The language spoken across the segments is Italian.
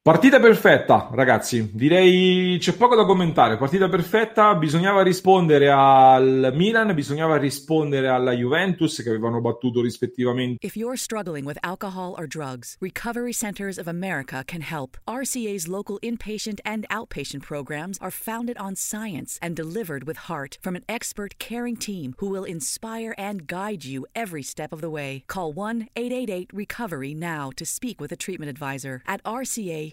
Partita perfetta, ragazzi. Direi c'è poco da commentare. Partita perfetta, bisognava rispondere al Milan, bisognava rispondere alla Juventus che avevano battuto rispettivamente. If you're struggling with alcohol or drugs, Recovery Centers of America can help. RCA's local inpatient and outpatient programs are founded on science and delivered with heart from an expert caring team who will inspire and guide you every step of the way. Call 1-888-RECOVERY now to speak with a treatment advisor. At RCA,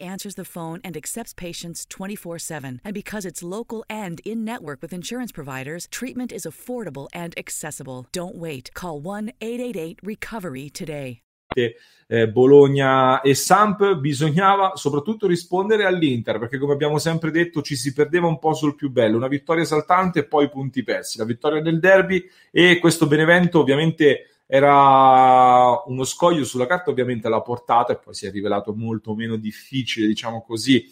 answers the phone and accepts patients 24 7. And because it's local and in network with insurance providers, treatment is affordable and accessible. Don't wait. Call 1 888 Recovery today. eh, Bologna e Samp bisognava soprattutto rispondere all'Inter perché come abbiamo sempre detto ci si perdeva un po' sul più bello una vittoria esaltante e poi punti persi la vittoria del derby e questo Benevento ovviamente era uno scoglio sulla carta ovviamente l'ha portata e poi si è rivelato molto meno difficile diciamo così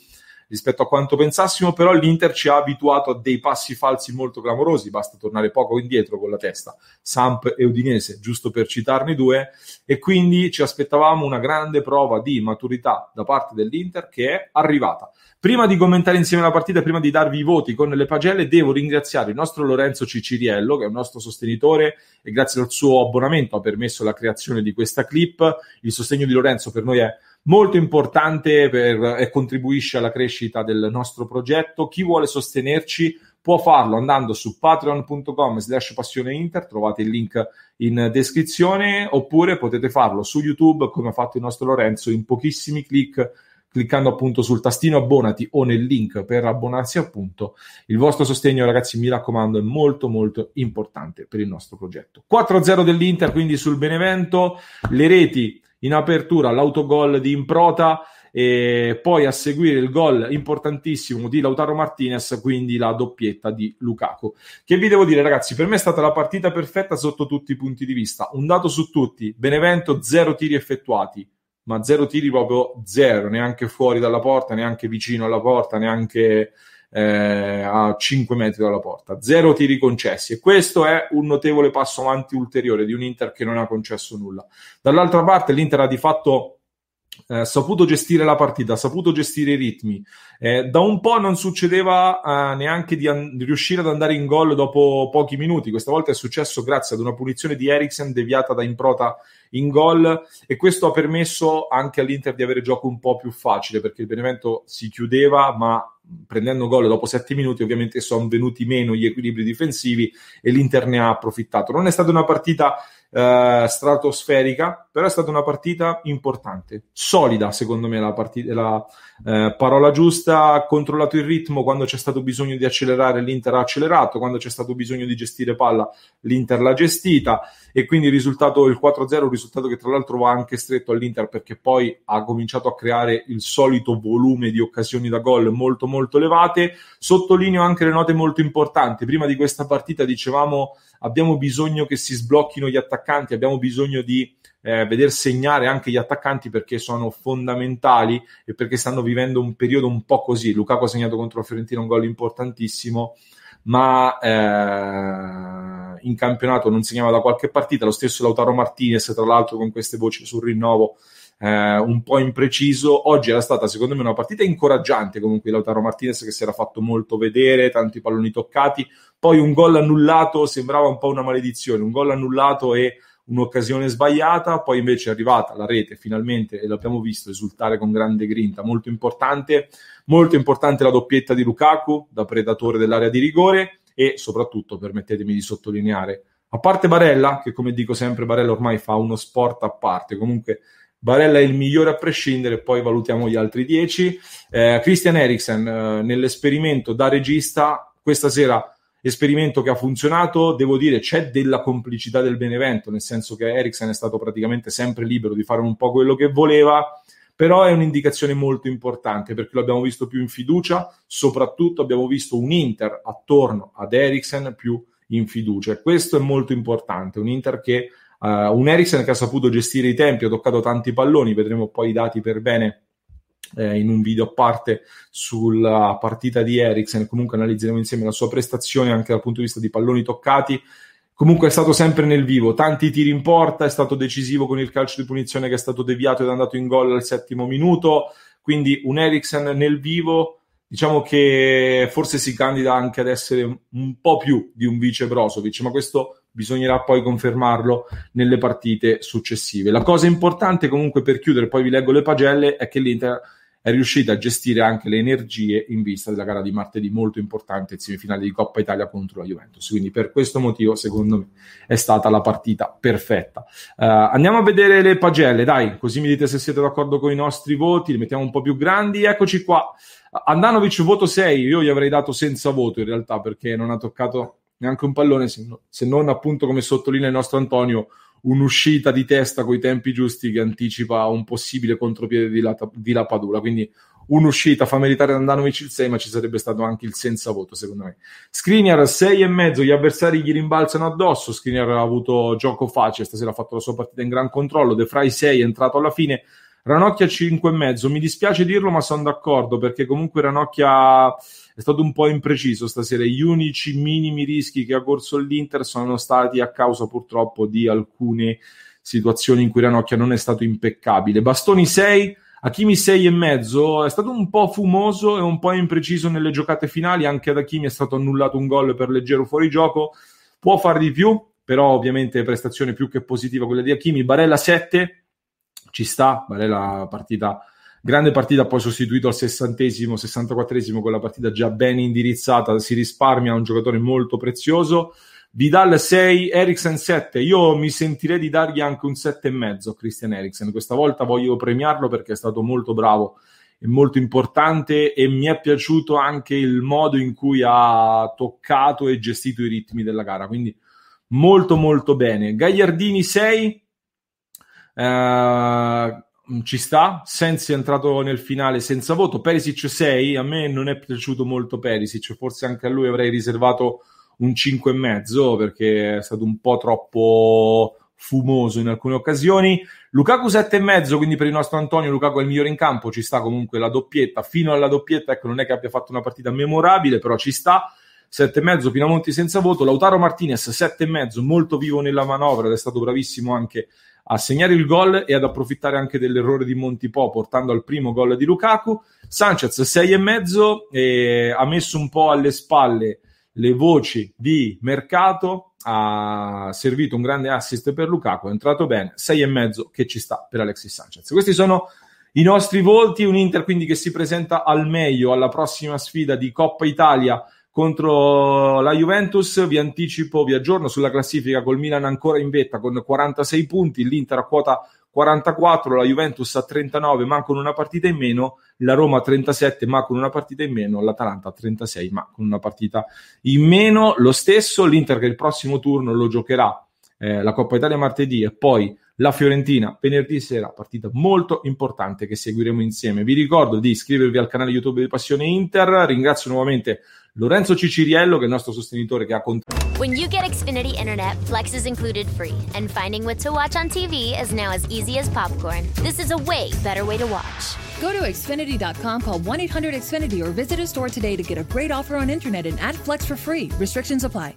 rispetto a quanto pensassimo, però l'Inter ci ha abituato a dei passi falsi molto clamorosi, basta tornare poco indietro con la testa, Samp e Udinese, giusto per citarne due, e quindi ci aspettavamo una grande prova di maturità da parte dell'Inter che è arrivata. Prima di commentare insieme la partita, prima di darvi i voti con le pagelle, devo ringraziare il nostro Lorenzo Ciciriello, che è un nostro sostenitore e grazie al suo abbonamento ha permesso la creazione di questa clip. Il sostegno di Lorenzo per noi è molto importante per, e contribuisce alla crescita del nostro progetto. Chi vuole sostenerci può farlo andando su patreon.com slash passione inter, trovate il link in descrizione, oppure potete farlo su YouTube come ha fatto il nostro Lorenzo in pochissimi clic cliccando appunto sul tastino abbonati o nel link per abbonarsi appunto. Il vostro sostegno ragazzi mi raccomando è molto molto importante per il nostro progetto. 4-0 dell'Inter quindi sul Benevento, le reti in apertura l'autogol di Improta e poi a seguire il gol importantissimo di Lautaro Martinez, quindi la doppietta di Lukaku. Che vi devo dire ragazzi, per me è stata la partita perfetta sotto tutti i punti di vista. Un dato su tutti, Benevento zero tiri effettuati, ma zero tiri proprio zero, neanche fuori dalla porta, neanche vicino alla porta, neanche eh, a 5 metri dalla porta. Zero tiri concessi e questo è un notevole passo avanti ulteriore di un Inter che non ha concesso nulla. Dall'altra parte l'Inter ha di fatto eh, saputo gestire la partita, ha saputo gestire i ritmi. Eh, da un po' non succedeva eh, neanche di, an- di, riuscire ad andare in gol dopo pochi minuti. Questa volta è successo grazie ad una punizione di Eriksen deviata da Improta in gol e questo ha permesso anche all'Inter di avere gioco un po' più facile perché il Benevento si chiudeva ma prendendo gol dopo sette minuti ovviamente sono venuti meno gli equilibri difensivi e l'Inter ne ha approfittato. Non è stata una partita eh, stratosferica, però è stata una partita importante, solida secondo me la, partita, la eh, parola giusta, ha controllato il ritmo quando c'è stato bisogno di accelerare l'Inter ha accelerato, quando c'è stato bisogno di gestire palla l'Inter l'ha gestita e quindi il risultato il 4-0, un risultato che tra l'altro va anche stretto all'Inter perché poi ha cominciato a creare il solito volume di occasioni da gol molto molto elevate. Sottolineo anche le note molto importanti. Prima di questa partita dicevamo abbiamo bisogno che si sblocchino gli attaccanti, abbiamo bisogno di eh, veder segnare anche gli attaccanti perché sono fondamentali e perché stanno vivendo un periodo un po' così. Lukaku ha segnato contro la Fiorentina un gol importantissimo ma eh, in campionato non segnava da qualche partita, lo stesso Lautaro Martinez, tra l'altro con queste voci sul rinnovo eh, un po' impreciso, oggi era stata secondo me una partita incoraggiante comunque Lautaro Martinez che si era fatto molto vedere, tanti palloni toccati, poi un gol annullato sembrava un po' una maledizione, un gol annullato e un'occasione sbagliata, poi invece è arrivata la rete finalmente e l'abbiamo visto esultare con grande grinta, molto importante, molto importante la doppietta di Lukaku da predatore dell'area di rigore e soprattutto permettetemi di sottolineare, a parte Barella, che come dico sempre Barella ormai fa uno sport a parte, comunque Barella è il migliore a prescindere, poi valutiamo gli altri dieci. Eh, Christian Eriksen eh, nell'esperimento da regista questa sera esperimento che ha funzionato, devo dire c'è della complicità del Benevento, nel senso che Eriksen è stato praticamente sempre libero di fare un po' quello che voleva, però è un'indicazione molto importante perché lo abbiamo visto più in fiducia, soprattutto abbiamo visto un Inter attorno ad Eriksen più in fiducia. E questo è molto importante, un Inter che uh, un Eriksen che ha saputo gestire i tempi, ha toccato tanti palloni, vedremo poi i dati per bene eh, in un video a parte sulla partita di Eriksen, comunque analizzeremo insieme la sua prestazione anche dal punto di vista di palloni toccati. Comunque è stato sempre nel vivo, tanti tiri in porta, è stato decisivo con il calcio di punizione che è stato deviato ed è andato in gol al settimo minuto, quindi un Eriksen nel vivo, diciamo che forse si candida anche ad essere un po' più di un vice Brozovic, ma questo bisognerà poi confermarlo nelle partite successive. La cosa importante comunque per chiudere, poi vi leggo le pagelle, è che l'Inter è riuscita a gestire anche le energie in vista della gara di martedì molto importante in semifinale di Coppa Italia contro la Juventus. Quindi per questo motivo, secondo me, è stata la partita perfetta. Uh, andiamo a vedere le pagelle, dai, così mi dite se siete d'accordo con i nostri voti, li mettiamo un po' più grandi. Eccoci qua. Andanovic voto 6, io gli avrei dato senza voto in realtà perché non ha toccato neanche un pallone, se, no, se non appunto come sottolinea il nostro Antonio un'uscita di testa con i tempi giusti che anticipa un possibile contropiede di, la, di Lapadula. Quindi un'uscita fa meritare Andanovic il 6, ma ci sarebbe stato anche il senza voto, secondo me. Skriniar 6 e mezzo, gli avversari gli rimbalzano addosso. Skriniar ha avuto gioco facile, stasera ha fatto la sua partita in gran controllo. De Frey 6 è entrato alla fine. Ranocchia 5 e mezzo. Mi dispiace dirlo, ma sono d'accordo perché comunque Ranocchia è stato un po' impreciso stasera. Gli unici minimi rischi che ha corso l'Inter sono stati a causa purtroppo di alcune situazioni in cui Ranocchia non è stato impeccabile. Bastoni 6, Hakimi 6 e mezzo, è stato un po' fumoso e un po' impreciso nelle giocate finali, anche ad Hakimi è stato annullato un gol per leggero fuorigioco, può far di più, però ovviamente prestazione più che positiva quella di Hakimi. Barella 7, ci sta, Barella partita, grande partita, poi sostituito al sessantesimo, sessantaquattresimo con la partita già ben indirizzata, si risparmia un giocatore molto prezioso. Vidal 6, Eriksen 7. Io mi sentirei di dargli anche un 7,5 a Christian Eriksen. Questa volta voglio premiarlo perché è stato molto bravo e molto importante e mi è piaciuto anche il modo in cui ha toccato e gestito i ritmi della gara. Quindi molto molto bene. Gagliardini 6, Uh, ci sta, Sensi è entrato nel finale senza voto, Perisic 6, a me non è piaciuto molto Perisic, forse anche a lui avrei riservato un 5,5 perché è stato un po' troppo fumoso in alcune occasioni. Lukaku 7,5, quindi per il nostro Antonio Lukaku è il migliore in campo, ci sta comunque la doppietta, fino alla doppietta, ecco non è che abbia fatto una partita memorabile, però ci sta. 7,5 Pinamonti senza voto, Lautaro Martinez 7,5 molto vivo nella manovra ed è stato bravissimo anche a segnare il gol e ad approfittare anche dell'errore di Montipò portando al primo gol di Lukaku. Sanchez 6,5 e ha messo un po' alle spalle le voci di mercato, ha servito un grande assist per Lukaku, è entrato bene, 6,5 che ci sta per Alexis Sanchez. Questi sono i nostri volti, un Inter quindi che si presenta al meglio alla prossima sfida di Coppa Italia contro la Juventus. Vi anticipo, vi aggiorno sulla classifica col Milan ancora in vetta con 46 punti, l'Inter a quota 44, la Juventus a 39 ma con una partita in meno, la Roma a 37 ma con una partita in meno, l'Atalanta a 36 ma con una partita in meno. Lo stesso l'Inter che il prossimo turno lo giocherà eh, la Coppa Italia martedì e poi la Fiorentina venerdì sera, partita molto importante che seguiremo insieme. Vi ricordo di iscrivervi al canale YouTube di Passione Inter. Ringrazio nuovamente Lorenzo Ciciriello, che è il nostro sostenitore che ha contattato. When you get Xfinity Internet, Flex is included free, and finding what to watch on TV is now as easy as popcorn. This is a way better way to watch. Go to Xfinity.com, call 1 800 Xfinity, or visit a store today to get a great offer on internet and add Flex for free. Restrictions apply.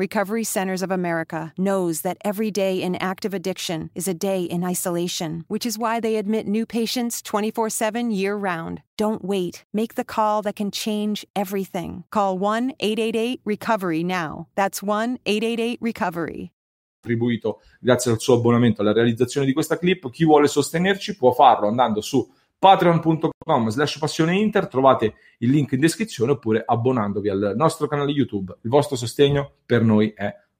Recovery Centers of America knows that every day in active addiction is a day in isolation, which is why they admit new patients 24 7 year round. Don't wait. Make the call that can change everything. Call 1 888 Recovery now. That's 1 888 Recovery. contribuito grazie al suo abbonamento alla realizzazione di questa clip. Chi vuole sostenerci può farlo andando su patreon.com slash passione inter, trovate il link in descrizione oppure abbonandovi al nostro canale YouTube. Il vostro sostegno per noi è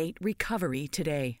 1-888 recovery today.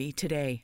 today.